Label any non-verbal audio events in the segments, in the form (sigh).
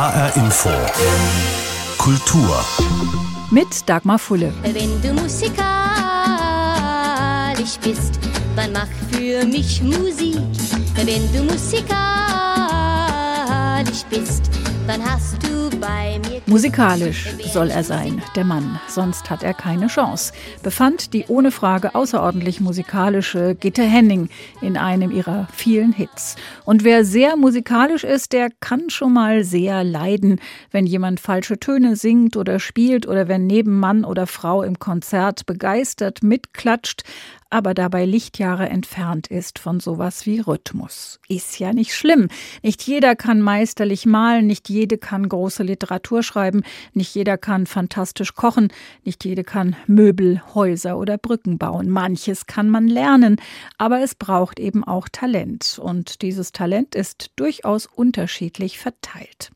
HR Info. Kultur. Mit Dagmar Fulle. Wenn du musikalisch bist, dann mach für mich Musik. Wenn du musikalisch bist, dann hast du. Musikalisch soll er sein, der Mann, sonst hat er keine Chance, befand die ohne Frage außerordentlich musikalische Gitte Henning in einem ihrer vielen Hits. Und wer sehr musikalisch ist, der kann schon mal sehr leiden, wenn jemand falsche Töne singt oder spielt oder wenn neben Mann oder Frau im Konzert begeistert mitklatscht, aber dabei Lichtjahre entfernt ist von sowas wie Rhythmus. Ist ja nicht schlimm. Nicht jeder kann meisterlich malen, nicht jede kann große Literatur schreiben, nicht jeder kann fantastisch kochen, nicht jede kann Möbel, Häuser oder Brücken bauen. Manches kann man lernen, aber es braucht eben auch Talent. Und dieses Talent ist durchaus unterschiedlich verteilt.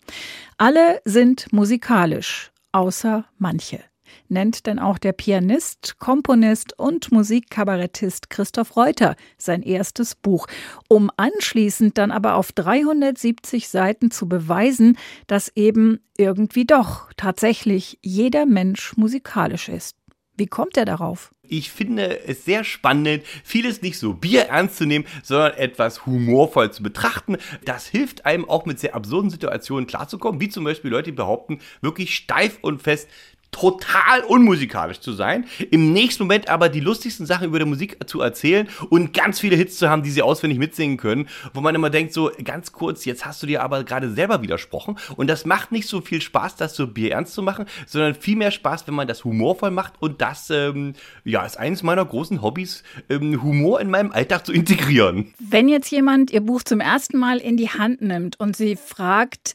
Alle sind musikalisch, außer manche nennt denn auch der Pianist, Komponist und Musikkabarettist Christoph Reuter sein erstes Buch, um anschließend dann aber auf 370 Seiten zu beweisen, dass eben irgendwie doch tatsächlich jeder Mensch musikalisch ist. Wie kommt er darauf? Ich finde es sehr spannend, vieles nicht so Bier ernst zu nehmen, sondern etwas humorvoll zu betrachten. Das hilft einem auch mit sehr absurden Situationen klarzukommen, wie zum Beispiel Leute, die behaupten, wirklich steif und fest, total unmusikalisch zu sein, im nächsten Moment aber die lustigsten Sachen über die Musik zu erzählen und ganz viele Hits zu haben, die sie auswendig mitsingen können, wo man immer denkt, so ganz kurz, jetzt hast du dir aber gerade selber widersprochen und das macht nicht so viel Spaß, das so Bier ernst zu machen, sondern viel mehr Spaß, wenn man das humorvoll macht und das, ähm, ja, ist eines meiner großen Hobbys, ähm, Humor in meinem Alltag zu integrieren. Wenn jetzt jemand ihr Buch zum ersten Mal in die Hand nimmt und sie fragt,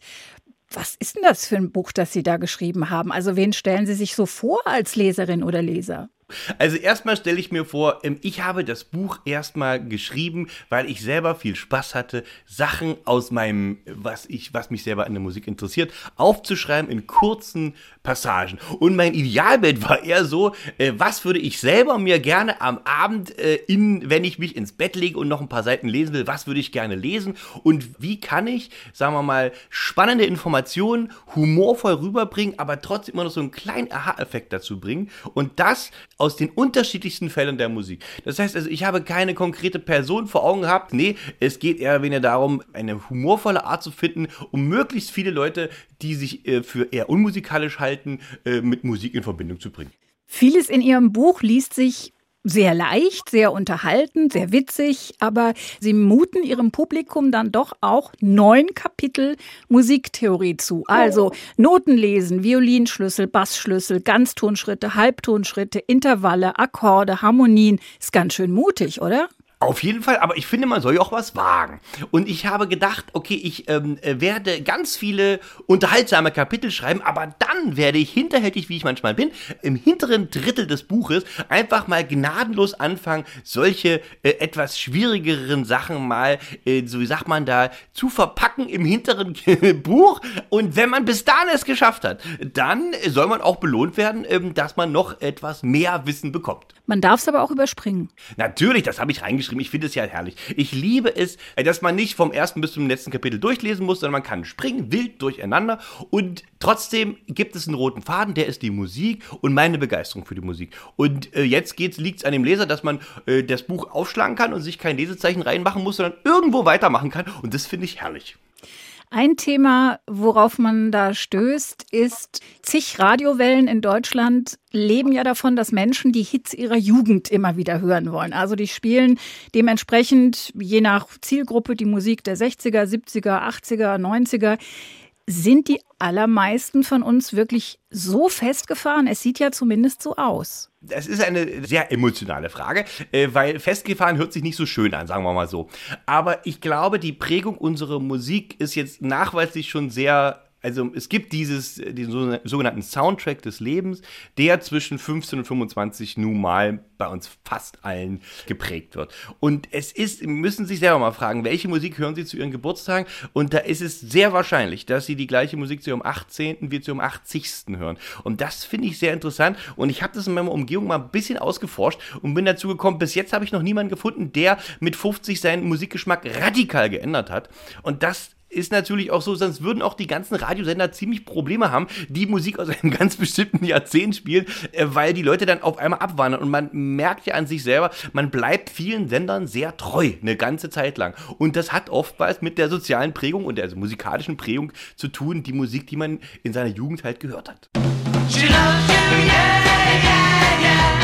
was ist denn das für ein Buch, das Sie da geschrieben haben? Also wen stellen Sie sich so vor als Leserin oder Leser? Also erstmal stelle ich mir vor, ähm, ich habe das Buch erstmal geschrieben, weil ich selber viel Spaß hatte, Sachen aus meinem, was ich, was mich selber an der Musik interessiert, aufzuschreiben in kurzen Passagen. Und mein Idealbild (laughs) war eher so, äh, was würde ich selber mir gerne am Abend, äh, in, wenn ich mich ins Bett lege und noch ein paar Seiten lesen will, was würde ich gerne lesen und wie kann ich, sagen wir mal, spannende Informationen humorvoll rüberbringen, aber trotzdem immer noch so einen kleinen Aha-Effekt dazu bringen. Und das aus den unterschiedlichsten Fällen der Musik. Das heißt also, ich habe keine konkrete Person vor Augen gehabt. Nee, es geht eher weniger darum, eine humorvolle Art zu finden, um möglichst viele Leute, die sich äh, für eher unmusikalisch halten, äh, mit Musik in Verbindung zu bringen. Vieles in Ihrem Buch liest sich sehr leicht, sehr unterhaltend, sehr witzig, aber sie muten ihrem Publikum dann doch auch neun Kapitel Musiktheorie zu. Also Noten lesen, Violinschlüssel, Bassschlüssel, Ganztonschritte, Halbtonschritte, Intervalle, Akkorde, Harmonien. Ist ganz schön mutig, oder? Auf jeden Fall, aber ich finde, man soll ja auch was wagen. Und ich habe gedacht, okay, ich ähm, äh, werde ganz viele unterhaltsame Kapitel schreiben, aber dann werde ich hinterhältig, wie ich manchmal bin, im hinteren Drittel des Buches einfach mal gnadenlos anfangen, solche äh, etwas schwierigeren Sachen mal, äh, so wie sagt man da, zu verpacken im hinteren (laughs) Buch. Und wenn man bis dahin es geschafft hat, dann soll man auch belohnt werden, ähm, dass man noch etwas mehr Wissen bekommt. Man darf es aber auch überspringen. Natürlich, das habe ich reingeschrieben. Ich finde es ja herrlich. Ich liebe es, äh, dass man nicht vom ersten bis zum letzten Kapitel durchlesen muss, sondern man kann springen, wild durcheinander. Und trotzdem gibt es einen roten Faden, der ist die Musik und meine Begeisterung für die Musik. Und äh, jetzt liegt es an dem Leser, dass man äh, das Buch aufschlagen kann und sich kein Lesezeichen reinmachen muss, sondern irgendwo weitermachen kann. Und das finde ich herrlich. Ein Thema, worauf man da stößt, ist, zig Radiowellen in Deutschland leben ja davon, dass Menschen die Hits ihrer Jugend immer wieder hören wollen. Also die spielen dementsprechend je nach Zielgruppe die Musik der 60er, 70er, 80er, 90er. Sind die allermeisten von uns wirklich so festgefahren? Es sieht ja zumindest so aus. Das ist eine sehr emotionale Frage, äh, weil festgefahren hört sich nicht so schön an, sagen wir mal so. Aber ich glaube, die Prägung unserer Musik ist jetzt nachweislich schon sehr also es gibt dieses, den sogenannten Soundtrack des Lebens, der zwischen 15 und 25 nun mal bei uns fast allen geprägt wird. Und es ist, müssen sich selber mal fragen, welche Musik hören Sie zu Ihren Geburtstagen? Und da ist es sehr wahrscheinlich, dass Sie die gleiche Musik zu Ihrem 18. wie zu Ihrem 80. hören. Und das finde ich sehr interessant. Und ich habe das in meiner Umgebung mal ein bisschen ausgeforscht und bin dazu gekommen, bis jetzt habe ich noch niemanden gefunden, der mit 50 seinen Musikgeschmack radikal geändert hat. Und das ist natürlich auch so, sonst würden auch die ganzen Radiosender ziemlich Probleme haben, die Musik aus einem (laughs) ganz bestimmten Jahrzehnt spielen, äh, weil die Leute dann auf einmal abwandern. Und man merkt ja an sich selber, man bleibt vielen Sendern sehr treu, eine ganze Zeit lang. Und das hat oftmals mit der sozialen Prägung und der musikalischen Prägung zu tun, die Musik, die man in seiner Jugend halt gehört hat. She loves you, yeah, yeah, yeah.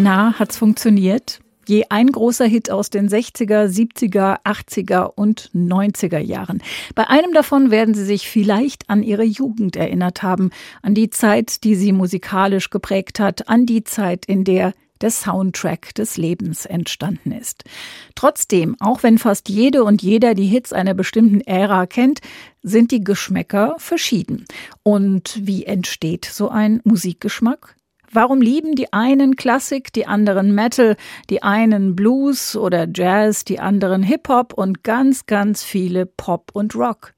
Na, hat's funktioniert? Je ein großer Hit aus den 60er, 70er, 80er und 90er Jahren. Bei einem davon werden Sie sich vielleicht an Ihre Jugend erinnert haben, an die Zeit, die Sie musikalisch geprägt hat, an die Zeit, in der der Soundtrack des Lebens entstanden ist. Trotzdem, auch wenn fast jede und jeder die Hits einer bestimmten Ära kennt, sind die Geschmäcker verschieden. Und wie entsteht so ein Musikgeschmack? Warum lieben die einen Klassik, die anderen Metal, die einen Blues oder Jazz, die anderen Hip-Hop und ganz, ganz viele Pop und Rock?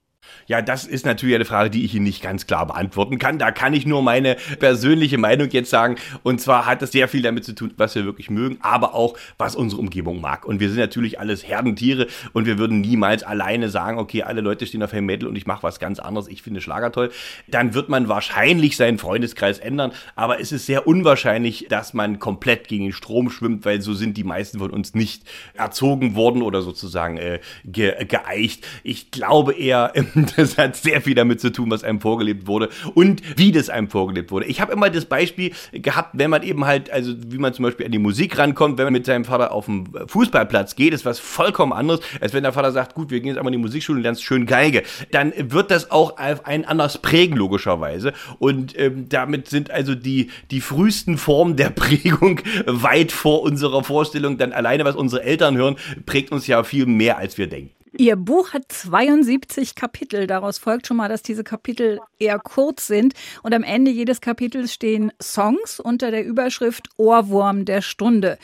Ja, das ist natürlich eine Frage, die ich Ihnen nicht ganz klar beantworten kann. Da kann ich nur meine persönliche Meinung jetzt sagen. Und zwar hat das sehr viel damit zu tun, was wir wirklich mögen, aber auch, was unsere Umgebung mag. Und wir sind natürlich alles Herdentiere und wir würden niemals alleine sagen, okay, alle Leute stehen auf Heavy Metal und ich mache was ganz anderes, ich finde Schlager toll. Dann wird man wahrscheinlich seinen Freundeskreis ändern, aber es ist sehr unwahrscheinlich, dass man komplett gegen den Strom schwimmt, weil so sind die meisten von uns nicht erzogen worden oder sozusagen äh, ge geeicht. Ich glaube eher, (laughs) das hat sehr viel damit zu tun, was einem vorgelebt wurde und wie das einem vorgelebt wurde. Ich habe immer das Beispiel gehabt, wenn man eben halt, also wie man zum Beispiel an die Musik rankommt, wenn man mit seinem Vater auf den Fußballplatz geht, ist was vollkommen anderes, als wenn der Vater sagt, gut, wir gehen jetzt einmal in die Musikschule und lernst schön Geige. Dann wird das auch einen anders prägen, logischerweise. Und ähm, damit sind also die, die frühesten Formen der Prägung (laughs) weit vor unserer Vorstellung. Dann alleine, was unsere Eltern hören, prägt uns ja viel mehr, als wir denken. Ihr Buch hat 72 Kapitel. Daraus folgt schon mal, dass diese Kapitel eher kurz sind. Und am Ende jedes Kapitels stehen Songs unter der Überschrift Ohrwurm der Stunde.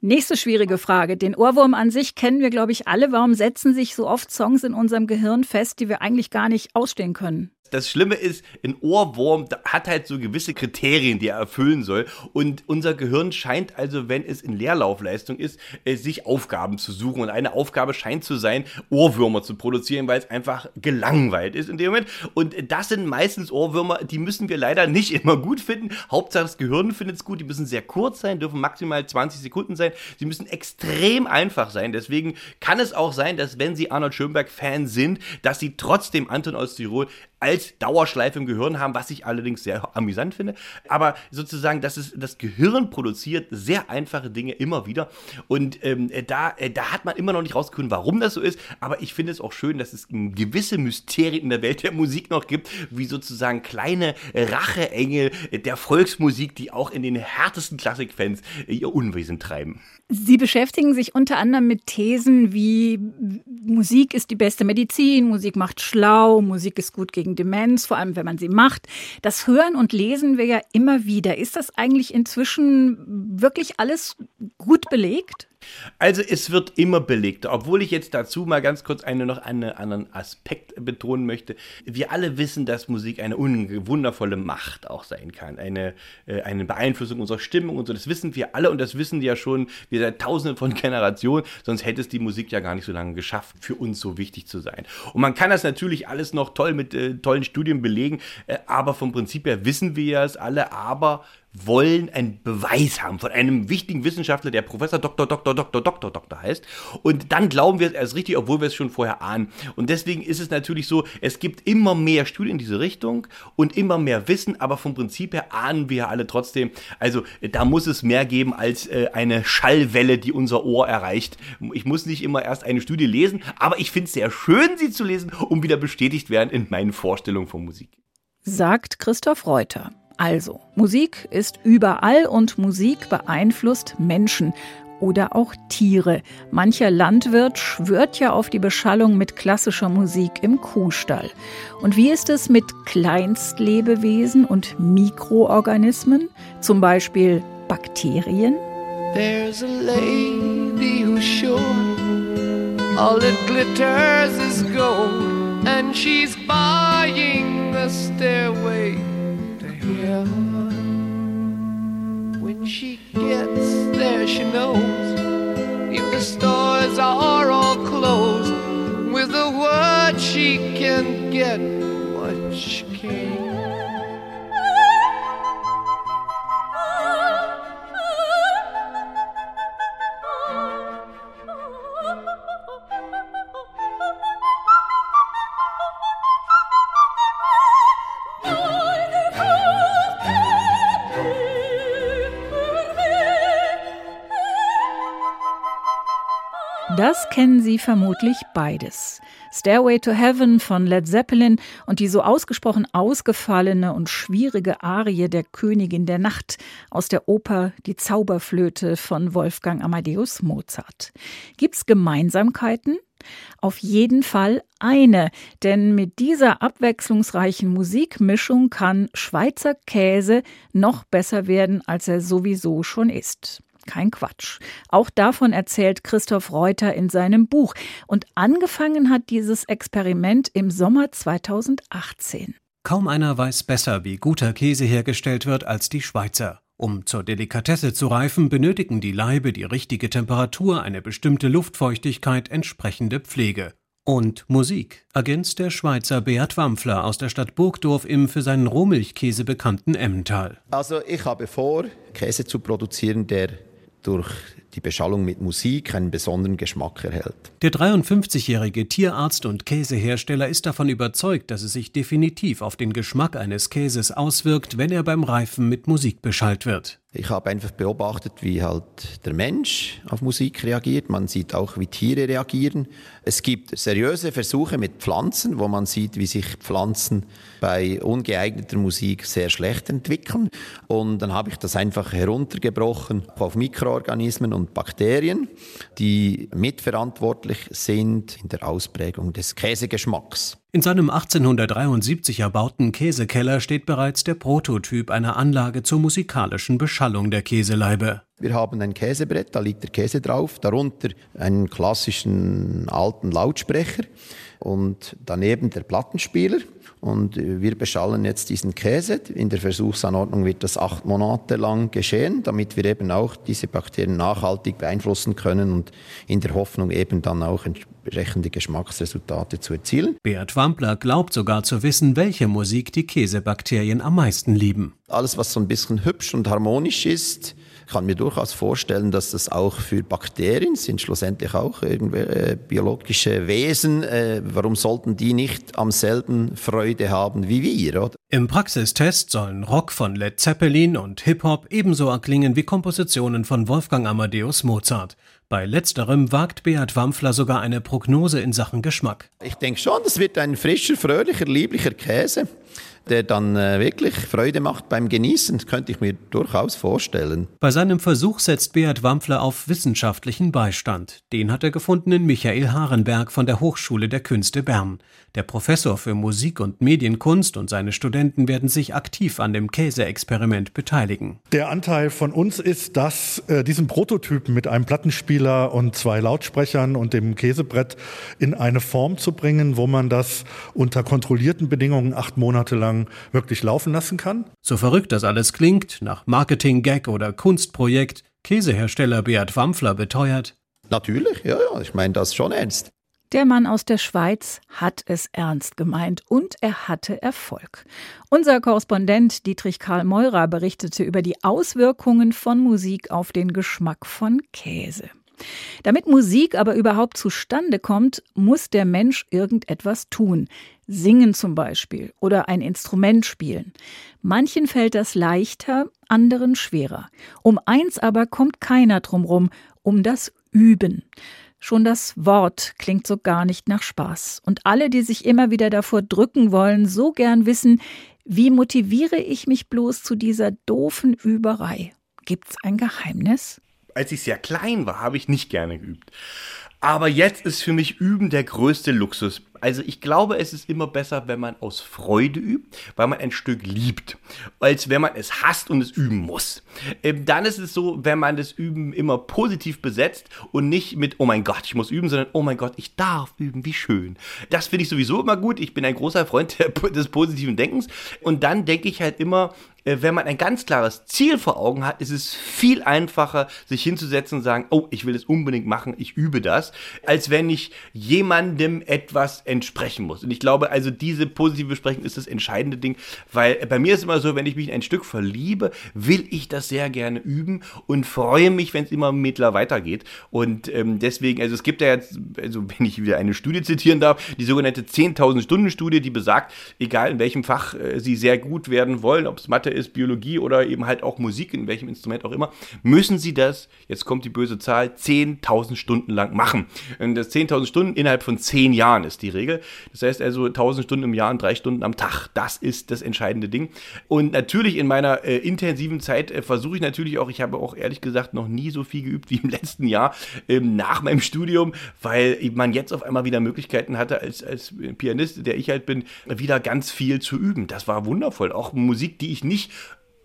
Nächste schwierige Frage. Den Ohrwurm an sich kennen wir, glaube ich, alle. Warum setzen sich so oft Songs in unserem Gehirn fest, die wir eigentlich gar nicht ausstehen können? Das Schlimme ist, ein Ohrwurm hat halt so gewisse Kriterien, die er erfüllen soll. Und unser Gehirn scheint also, wenn es in Leerlaufleistung ist, äh, sich Aufgaben zu suchen. Und eine Aufgabe scheint zu sein, Ohrwürmer zu produzieren, weil es einfach gelangweilt ist in dem Moment. Und das sind meistens Ohrwürmer, die müssen wir leider nicht (laughs) immer gut finden. Hauptsache das Gehirn findet es gut. Die müssen sehr kurz sein, dürfen maximal 20 Sekunden sein. Sie müssen extrem einfach sein. Deswegen kann es auch sein, dass wenn Sie Arnold Schönberg-Fan sind, dass Sie trotzdem Anton aus Tirol als Dauerschleife im Gehirn haben, was ich allerdings sehr amüsant finde. Aber sozusagen, dass es das Gehirn produziert sehr einfache Dinge immer wieder. Und ähm, da, äh, da hat man immer noch nicht rausgefunden, warum das so ist. Aber ich finde es auch schön, dass es gewisse Mysterien in der Welt der Musik noch gibt, wie sozusagen kleine Racheengel der Volksmusik, die auch in den härtesten Klassikfans ihr Unwesen treiben. Sie beschäftigen sich unter anderem mit Thesen wie Musik ist die beste Medizin, Musik macht schlau, Musik ist gut gegen Demenz, vor allem wenn man sie macht. Das hören und lesen wir ja immer wieder. Ist das eigentlich inzwischen wirklich alles gut belegt? Also es wird immer belegter, obwohl ich jetzt dazu mal ganz kurz eine, noch einen anderen Aspekt betonen möchte. Wir alle wissen, dass Musik eine wundervolle Macht auch sein kann, eine, äh, eine Beeinflussung unserer Stimmung und so. Das wissen wir alle und das wissen ja schon wir seit tausenden von (laughs) Generationen, sonst hätte es die Musik ja gar nicht so lange geschafft, für uns so wichtig zu sein. Und man kann das natürlich alles noch toll mit äh, tollen Studien belegen, äh, aber vom Prinzip her wissen wir ja es alle, aber wollen einen Beweis haben von einem wichtigen Wissenschaftler, der Professor Dr. Dr. Doktor, Doktor, Doktor heißt. Und dann glauben wir es erst richtig, obwohl wir es schon vorher ahnen. Und deswegen ist es natürlich so, es gibt immer mehr Studien in diese Richtung und immer mehr Wissen, aber vom Prinzip her ahnen wir alle trotzdem. Also da muss es mehr geben als äh, eine Schallwelle, die unser Ohr erreicht. Ich muss nicht immer erst eine Studie lesen, aber ich finde es sehr schön, sie zu lesen, um wieder bestätigt werden in meinen Vorstellungen von Musik. sagt Christoph Reuter. Also, Musik ist überall und Musik beeinflusst Menschen oder auch Tiere. Mancher Landwirt schwört ja auf die Beschallung mit klassischer Musik im Kuhstall. Und wie ist es mit Kleinstlebewesen und Mikroorganismen, zum Beispiel Bakterien? There's a lady who's sure all that glitters is gold, and she's buying a stairway heaven. When she gets there, she knows if the stores are all closed, with a word she can get what she can. Das kennen Sie vermutlich beides. Stairway to Heaven von Led Zeppelin und die so ausgesprochen ausgefallene und schwierige Arie der Königin der Nacht aus der Oper Die Zauberflöte von Wolfgang Amadeus Mozart. Gibt's Gemeinsamkeiten? Auf jeden Fall eine, denn mit dieser abwechslungsreichen Musikmischung kann Schweizer Käse noch besser werden, als er sowieso schon ist. Kein Quatsch. Auch davon erzählt Christoph Reuter in seinem Buch. Und angefangen hat dieses Experiment im Sommer 2018. Kaum einer weiß besser, wie guter Käse hergestellt wird, als die Schweizer. Um zur Delikatesse zu reifen, benötigen die Laibe die richtige Temperatur, eine bestimmte Luftfeuchtigkeit, entsprechende Pflege. Und Musik, ergänzt der Schweizer Beat Wampfler aus der Stadt Burgdorf im für seinen Rohmilchkäse bekannten Emmental. Also ich habe vor, Käse zu produzieren, der durch die Beschallung mit Musik einen besonderen Geschmack erhält. Der 53-jährige Tierarzt und Käsehersteller ist davon überzeugt, dass es sich definitiv auf den Geschmack eines Käses auswirkt, wenn er beim Reifen mit Musik beschallt wird. Ich habe einfach beobachtet, wie halt der Mensch auf Musik reagiert. Man sieht auch, wie Tiere reagieren. Es gibt seriöse Versuche mit Pflanzen, wo man sieht, wie sich Pflanzen bei ungeeigneter Musik sehr schlecht entwickeln. Und dann habe ich das einfach heruntergebrochen auf Mikroorganismen und Bakterien, die mitverantwortlich sind in der Ausprägung des Käsegeschmacks. In seinem 1873 erbauten Käsekeller steht bereits der Prototyp einer Anlage zur musikalischen Beschallung der Käseleibe. Wir haben ein Käsebrett, da liegt der Käse drauf, darunter einen klassischen alten Lautsprecher und daneben der Plattenspieler. Und wir beschallen jetzt diesen Käse. In der Versuchsanordnung wird das acht Monate lang geschehen, damit wir eben auch diese Bakterien nachhaltig beeinflussen können und in der Hoffnung eben dann auch entsprechende Geschmacksresultate zu erzielen. Beat Wampler glaubt sogar zu wissen, welche Musik die Käsebakterien am meisten lieben. Alles, was so ein bisschen hübsch und harmonisch ist, kann mir durchaus vorstellen, dass das auch für Bakterien sind schlussendlich auch irgendwelche äh, biologische Wesen. Äh, warum sollten die nicht am selben Freude haben wie wir? Oder? Im Praxistest sollen Rock von Led Zeppelin und Hip-Hop ebenso erklingen wie Kompositionen von Wolfgang Amadeus Mozart. Bei letzterem wagt Beat Wampfler sogar eine Prognose in Sachen Geschmack. Ich denke schon, das wird ein frischer, fröhlicher, lieblicher Käse, der dann äh, wirklich Freude macht beim Genießen. Das könnte ich mir durchaus vorstellen. Bei seinem Versuch setzt Beat Wampfler auf wissenschaftlichen Beistand. Den hat er gefunden in Michael Harenberg von der Hochschule der Künste Bern. Der Professor für Musik und Medienkunst und seine Studenten werden sich aktiv an dem Käseexperiment beteiligen. Der Anteil von uns ist, dass äh, diesen Prototypen mit einem Plattenspieler und zwei Lautsprechern und dem Käsebrett in eine Form zu bringen, wo man das unter kontrollierten Bedingungen acht Monate lang wirklich laufen lassen kann. So verrückt das alles klingt, nach Marketing-Gag oder Kunstprojekt, Käsehersteller Beat Wampfler beteuert, Natürlich, ja, ja, ich meine das schon ernst. Der Mann aus der Schweiz hat es ernst gemeint und er hatte Erfolg. Unser Korrespondent Dietrich Karl Meurer berichtete über die Auswirkungen von Musik auf den Geschmack von Käse. Damit Musik aber überhaupt zustande kommt, muss der Mensch irgendetwas tun. Singen zum Beispiel oder ein Instrument spielen. Manchen fällt das leichter, anderen schwerer. Um eins aber kommt keiner drumrum, um das Üben. Schon das Wort klingt so gar nicht nach Spaß. Und alle, die sich immer wieder davor drücken wollen, so gern wissen, wie motiviere ich mich bloß zu dieser doofen Überei? Gibt's ein Geheimnis? Als ich sehr klein war, habe ich nicht gerne geübt. Aber jetzt ist für mich Üben der größte Luxus. Also ich glaube, es ist immer besser, wenn man aus Freude übt, weil man ein Stück liebt, als wenn man es hasst und es üben muss. Ähm, dann ist es so, wenn man das Üben immer positiv besetzt und nicht mit, oh mein Gott, ich muss üben, sondern, oh mein Gott, ich darf üben, wie schön. Das finde ich sowieso immer gut. Ich bin ein großer Freund des positiven Denkens. Und dann denke ich halt immer, äh, wenn man ein ganz klares Ziel vor Augen hat, ist es viel einfacher, sich hinzusetzen und sagen, oh, ich will es unbedingt machen, ich übe das, als wenn ich jemandem etwas entsprechen muss. Und ich glaube, also diese positive Besprechung ist das entscheidende Ding, weil bei mir ist immer so, wenn ich mich in ein Stück verliebe, will ich das sehr gerne üben und freue mich, wenn es immer mittler weitergeht. Und ähm, deswegen, also es gibt ja jetzt, also wenn ich wieder eine Studie zitieren darf, die sogenannte 10.000 Stunden Studie, die besagt, egal in welchem Fach äh, Sie sehr gut werden wollen, ob es Mathe ist, Biologie oder eben halt auch Musik, in welchem Instrument auch immer, müssen Sie das, jetzt kommt die böse Zahl, 10.000 Stunden lang machen. Und das 10.000 Stunden innerhalb von 10 Jahren ist die Regel. Das heißt also 1.000 Stunden im Jahr und 3 Stunden am Tag. Das ist das entscheidende Ding. Und natürlich in meiner äh, intensiven Zeit äh, versuche ich natürlich auch, ich habe auch ehrlich gesagt noch nie so viel geübt (laughs) wie im letzten Jahr ähm, nach meinem Studium, weil man jetzt auf einmal wieder Möglichkeiten hatte, als, als Pianist, der ich halt bin, wieder ganz viel zu üben. Das war wundervoll. Auch Musik, die ich nicht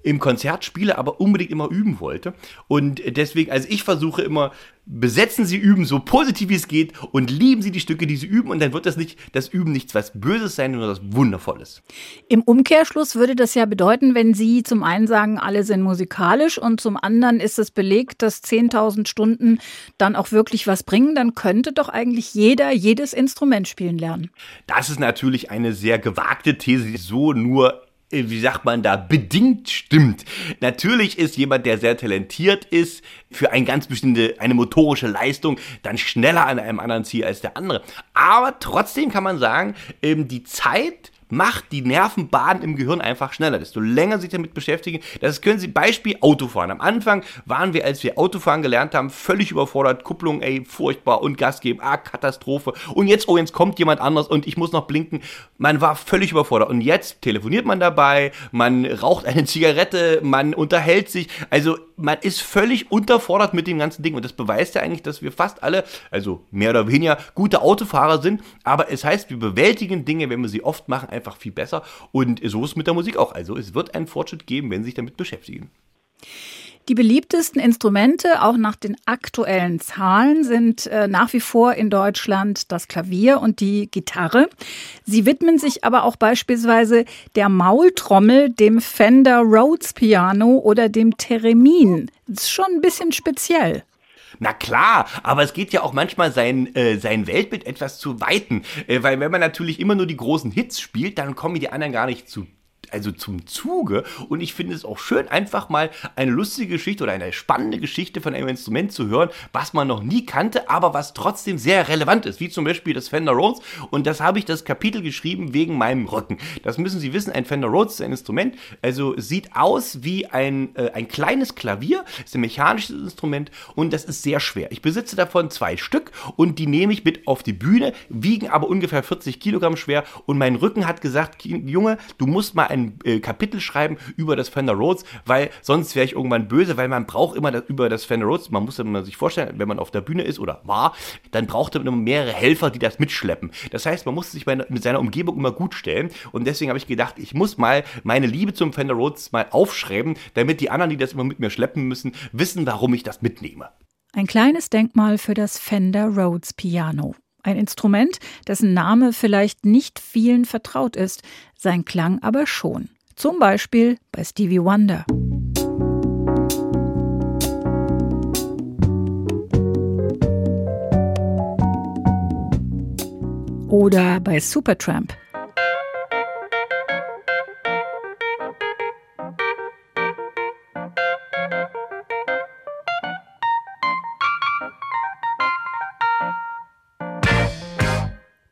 im Konzert spiele, aber unbedingt immer üben wollte. Und deswegen, also ich versuche immer, besetzen Sie Üben so positiv wie es geht und lieben Sie die Stücke, die Sie üben und dann wird das nicht, das Üben nichts was Böses sein, sondern was Wundervolles. Im Umkehrschluss würde das ja bedeuten, wenn Sie zum einen sagen, alle sind musikalisch und zum anderen ist es belegt, dass 10.000 Stunden dann auch wirklich was bringen, dann könnte doch eigentlich jeder jedes Instrument spielen lernen. Das ist natürlich eine sehr gewagte These, die so nur wie sagt man da, bedingt stimmt. Natürlich ist jemand, der sehr talentiert ist, für eine ganz bestimmte, eine motorische Leistung dann schneller an einem anderen Ziel als der andere. Aber trotzdem kann man sagen, ähm, die Zeit, macht die Nervenbahn im Gehirn einfach schneller. Desto länger sich damit beschäftigen, das können Sie Beispiel Autofahren. Am Anfang waren wir, als wir Autofahren gelernt haben, völlig überfordert. Kupplung, ey, furchtbar und Gas geben, ah, Katastrophe. Und jetzt, oh, jetzt kommt jemand anders und ich muss noch blinken. Man war völlig überfordert. Und jetzt telefoniert man dabei, man raucht eine Zigarette, man unterhält sich. Also man ist völlig unterfordert mit dem ganzen Ding. Und das beweist ja eigentlich, dass wir fast alle, also mehr oder weniger, gute Autofahrer sind. Aber es heißt, wir bewältigen Dinge, wenn wir sie oft machen, einfach viel besser. Und so ist es mit der Musik auch. Also es wird einen Fortschritt geben, wenn Sie sich damit beschäftigen. Die beliebtesten Instrumente, auch nach den aktuellen Zahlen, sind äh, nach wie vor in Deutschland das Klavier und die Gitarre. Sie widmen sich aber auch beispielsweise der Maultrommel, dem Fender Rhodes Piano oder dem Theremin. Das ist schon ein bisschen speziell. Na klar, aber es geht ja auch manchmal sein, äh, sein Weltbild etwas zu weiten. Äh, weil wenn man natürlich immer nur die großen Hits spielt, dann kommen die anderen gar nicht zu also zum Zuge. Und ich finde es auch schön, einfach mal eine lustige Geschichte oder eine spannende Geschichte von einem Instrument zu hören, was man noch nie kannte, aber was trotzdem sehr relevant ist, wie zum Beispiel das Fender Rhodes. Und das habe ich das Kapitel geschrieben wegen meinem Rücken. Das müssen Sie wissen, ein Fender Rhodes ist ein Instrument, also sieht aus wie ein, äh, ein kleines Klavier, ist ein mechanisches Instrument und das ist sehr schwer. Ich besitze davon zwei Stück und die nehme ich mit auf die Bühne, wiegen aber ungefähr 40 Kilogramm schwer und mein Rücken hat gesagt, Junge, du musst mal ein äh, Kapitel schreiben über das Fender Rhodes, weil sonst wäre ich irgendwann böse, weil man braucht immer das, über das Fender Rhodes, man muss sich vorstellen, wenn man auf der Bühne ist oder war, dann braucht man immer mehrere Helfer, die das mitschleppen. Das heißt, man muss sich mit seiner Umgebung immer gut stellen und deswegen habe ich gedacht, ich muss mal meine Liebe zum Fender Rhodes mal aufschreiben, damit die anderen, die das immer mit mir schleppen müssen, wissen, warum ich das mitnehme. Ein kleines Denkmal für das Fender Rhodes Piano. Ein Instrument, dessen Name vielleicht nicht vielen vertraut ist, sein Klang aber schon. Zum Beispiel bei Stevie Wonder. Oder bei Supertramp.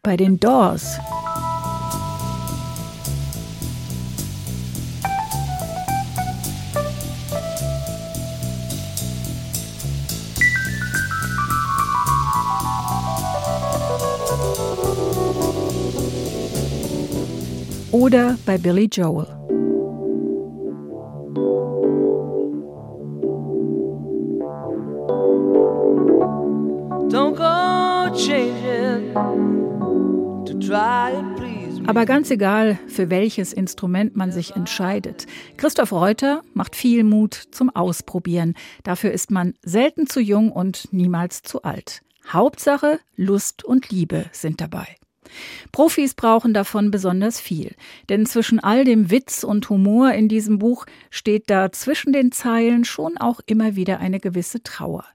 Bei den Doors. Oder bei Billy Joel. Don't go changing Aber ganz egal, für welches Instrument man sich entscheidet. Christoph Reuter macht viel Mut zum Ausprobieren. Dafür ist man selten zu jung und niemals zu alt. Hauptsache, Lust und Liebe sind dabei. Profis brauchen davon besonders viel, denn zwischen all dem Witz und Humor in diesem Buch steht da zwischen den Zeilen schon auch immer wieder eine gewisse Trauer.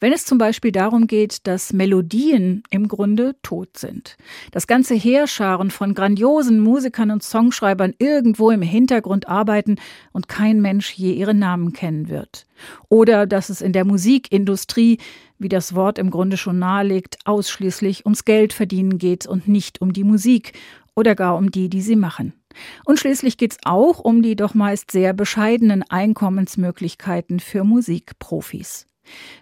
Wenn es zum Beispiel darum geht, dass Melodien im Grunde tot sind, dass ganze Heerscharen von grandiosen Musikern und Songschreibern irgendwo im Hintergrund arbeiten und kein Mensch je ihre Namen kennen wird. Oder dass es in der Musikindustrie wie das Wort im Grunde schon nahelegt, ausschließlich ums Geld verdienen geht und nicht um die Musik oder gar um die, die sie machen. Und schließlich geht es auch um die doch meist sehr bescheidenen Einkommensmöglichkeiten für Musikprofis.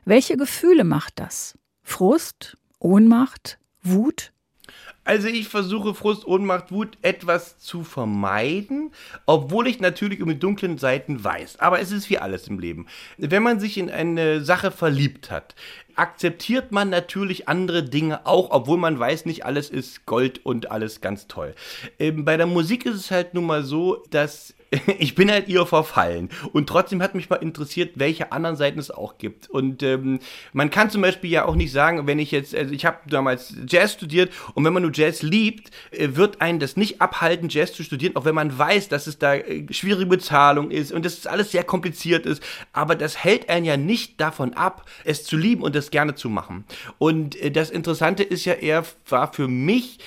Welche Gefühle macht das? Frust? Ohnmacht? Wut? Also ich versuche Frust, Ohnmacht, Wut etwas zu vermeiden, obwohl ich natürlich um die dunklen Seiten weiß. Aber es ist wie alles im Leben. Wenn man sich in eine Sache verliebt hat, akzeptiert man natürlich andere Dinge auch, obwohl man weiß, nicht alles ist Gold und alles ganz toll. Ähm, bei der Musik ist es halt nun mal so, dass (laughs) ich bin halt ihr verfallen. Und trotzdem hat mich mal interessiert, welche anderen Seiten es auch gibt. Und ähm, man kann zum Beispiel ja auch nicht sagen, wenn ich jetzt, also ich habe damals Jazz studiert und wenn man nur Jazz liebt, äh, wird einen das nicht abhalten, Jazz zu studieren, auch wenn man weiß, dass es da äh, schwierige Bezahlung ist und dass es alles sehr kompliziert ist. Aber das hält einen ja nicht davon ab, es zu lieben und das gerne zu machen. Und äh, das Interessante ist ja eher, war für mich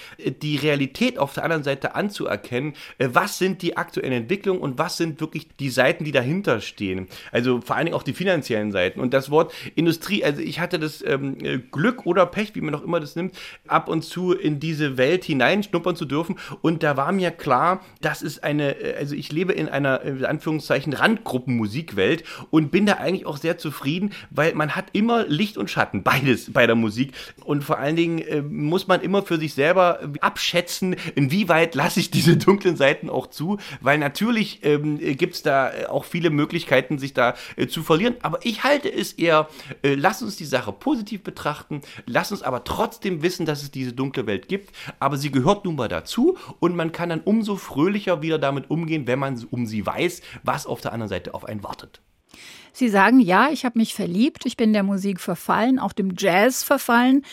die Realität auf der anderen Seite anzuerkennen. Was sind die aktuellen Entwicklungen und was sind wirklich die Seiten, die dahinter stehen? Also vor allen Dingen auch die finanziellen Seiten. Und das Wort Industrie, also ich hatte das ähm, äh, Glück oder Pech, wie man auch immer das nimmt, ab und zu in diese Welt hineinschnuppern zu dürfen. Und da war mir klar, das ist eine, äh, also ich lebe in einer, äh, in Anführungszeichen, Randgruppenmusikwelt und bin da eigentlich auch sehr zufrieden, weil man hat immer Licht und Schatten, beides bei der Musik. Und vor allen Dingen äh, muss man immer für sich selber äh, abschätzen, inwieweit lasse ich diese dunklen Seiten auch zu, weil natürlich ähm, gibt es da auch viele Möglichkeiten, sich da äh, zu verlieren. Aber ich halte es eher, äh, lass uns die Sache positiv betrachten, lass uns aber trotzdem wissen, dass es diese dunkle Welt gibt. Aber sie gehört nun mal dazu und man kann dann umso fröhlicher wieder damit umgehen, wenn man um sie weiß, was auf der anderen Seite auf einen wartet. Sie sagen, ja, ich habe mich verliebt, ich bin der Musik verfallen, auch dem Jazz verfallen.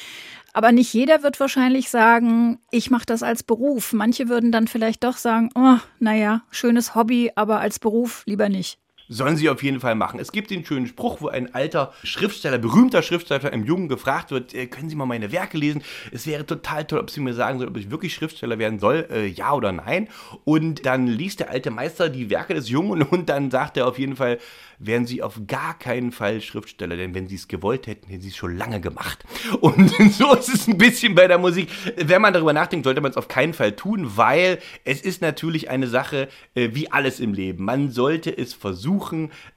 Aber nicht jeder wird wahrscheinlich sagen, ich mache das als Beruf. Manche würden dann vielleicht doch sagen, oh, naja, schönes Hobby, aber als Beruf lieber nicht. Sollen sie auf jeden Fall machen. Es gibt den schönen Spruch, wo ein alter Schriftsteller, berühmter Schriftsteller im Jungen gefragt wird, äh, können Sie mal meine Werke lesen? Es wäre total toll, ob Sie mir sagen sollen, ob ich wirklich Schriftsteller werden soll, äh, ja oder nein. Und dann liest der alte Meister die Werke des Jungen (laughs) und dann sagt er auf jeden Fall, wären Sie auf gar keinen Fall Schriftsteller, denn wenn Sie es gewollt hätten, hätten Sie es schon lange gemacht. (laughs) Und (laughs) so ist es ein bisschen bei der Musik. Wenn man darüber nachdenkt, sollte man es auf keinen Fall tun, weil es ist natürlich eine Sache äh, wie alles im Leben. Man sollte es versuchen,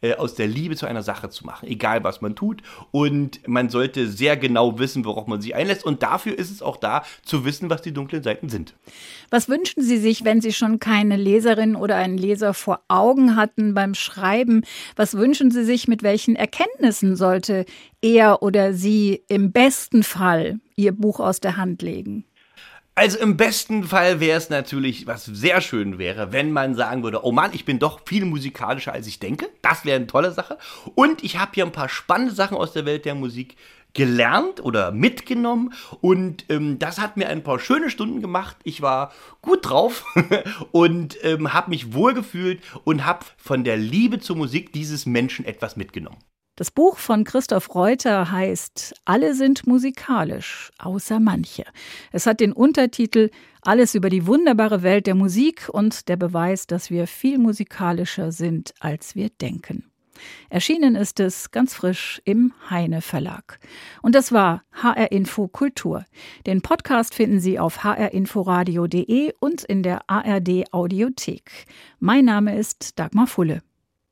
äh, aus der Liebe zu einer Sache zu machen, egal was man tut. Und man sollte sehr genau wissen, worauf man sich einlässt. Und dafür ist es auch da, zu wissen, was die dunklen Seiten sind. Was wünschen Sie sich, wenn Sie schon keine Leserin oder einen Leser vor Augen hatten beim Schreiben? Was wünschen Sie sich, mit welchen Erkenntnissen sollte er oder sie im besten Fall Ihr Buch aus der Hand legen? Also im besten Fall wäre es natürlich, was sehr schön wäre, wenn man sagen würde, oh Mann, ich bin doch viel musikalischer, als ich denke. Das wäre eine tolle Sache. Und ich habe hier ein paar spannende Sachen aus der Welt der Musik gelernt oder mitgenommen und ähm, das hat mir ein paar schöne Stunden gemacht. Ich war gut drauf (laughs) und ähm, habe mich wohlgefühlt und habe von der Liebe zur Musik dieses Menschen etwas mitgenommen. Das Buch von Christoph Reuter heißt Alle sind musikalisch, außer manche. Es hat den Untertitel Alles über die wunderbare Welt der Musik und der Beweis, dass wir viel musikalischer sind, als wir denken. Erschienen ist es ganz frisch im Heine Verlag. Und das war HR Info Kultur. Den Podcast finden Sie auf hrinforadio.de und in der ARD Audiothek. Mein Name ist Dagmar Fulle.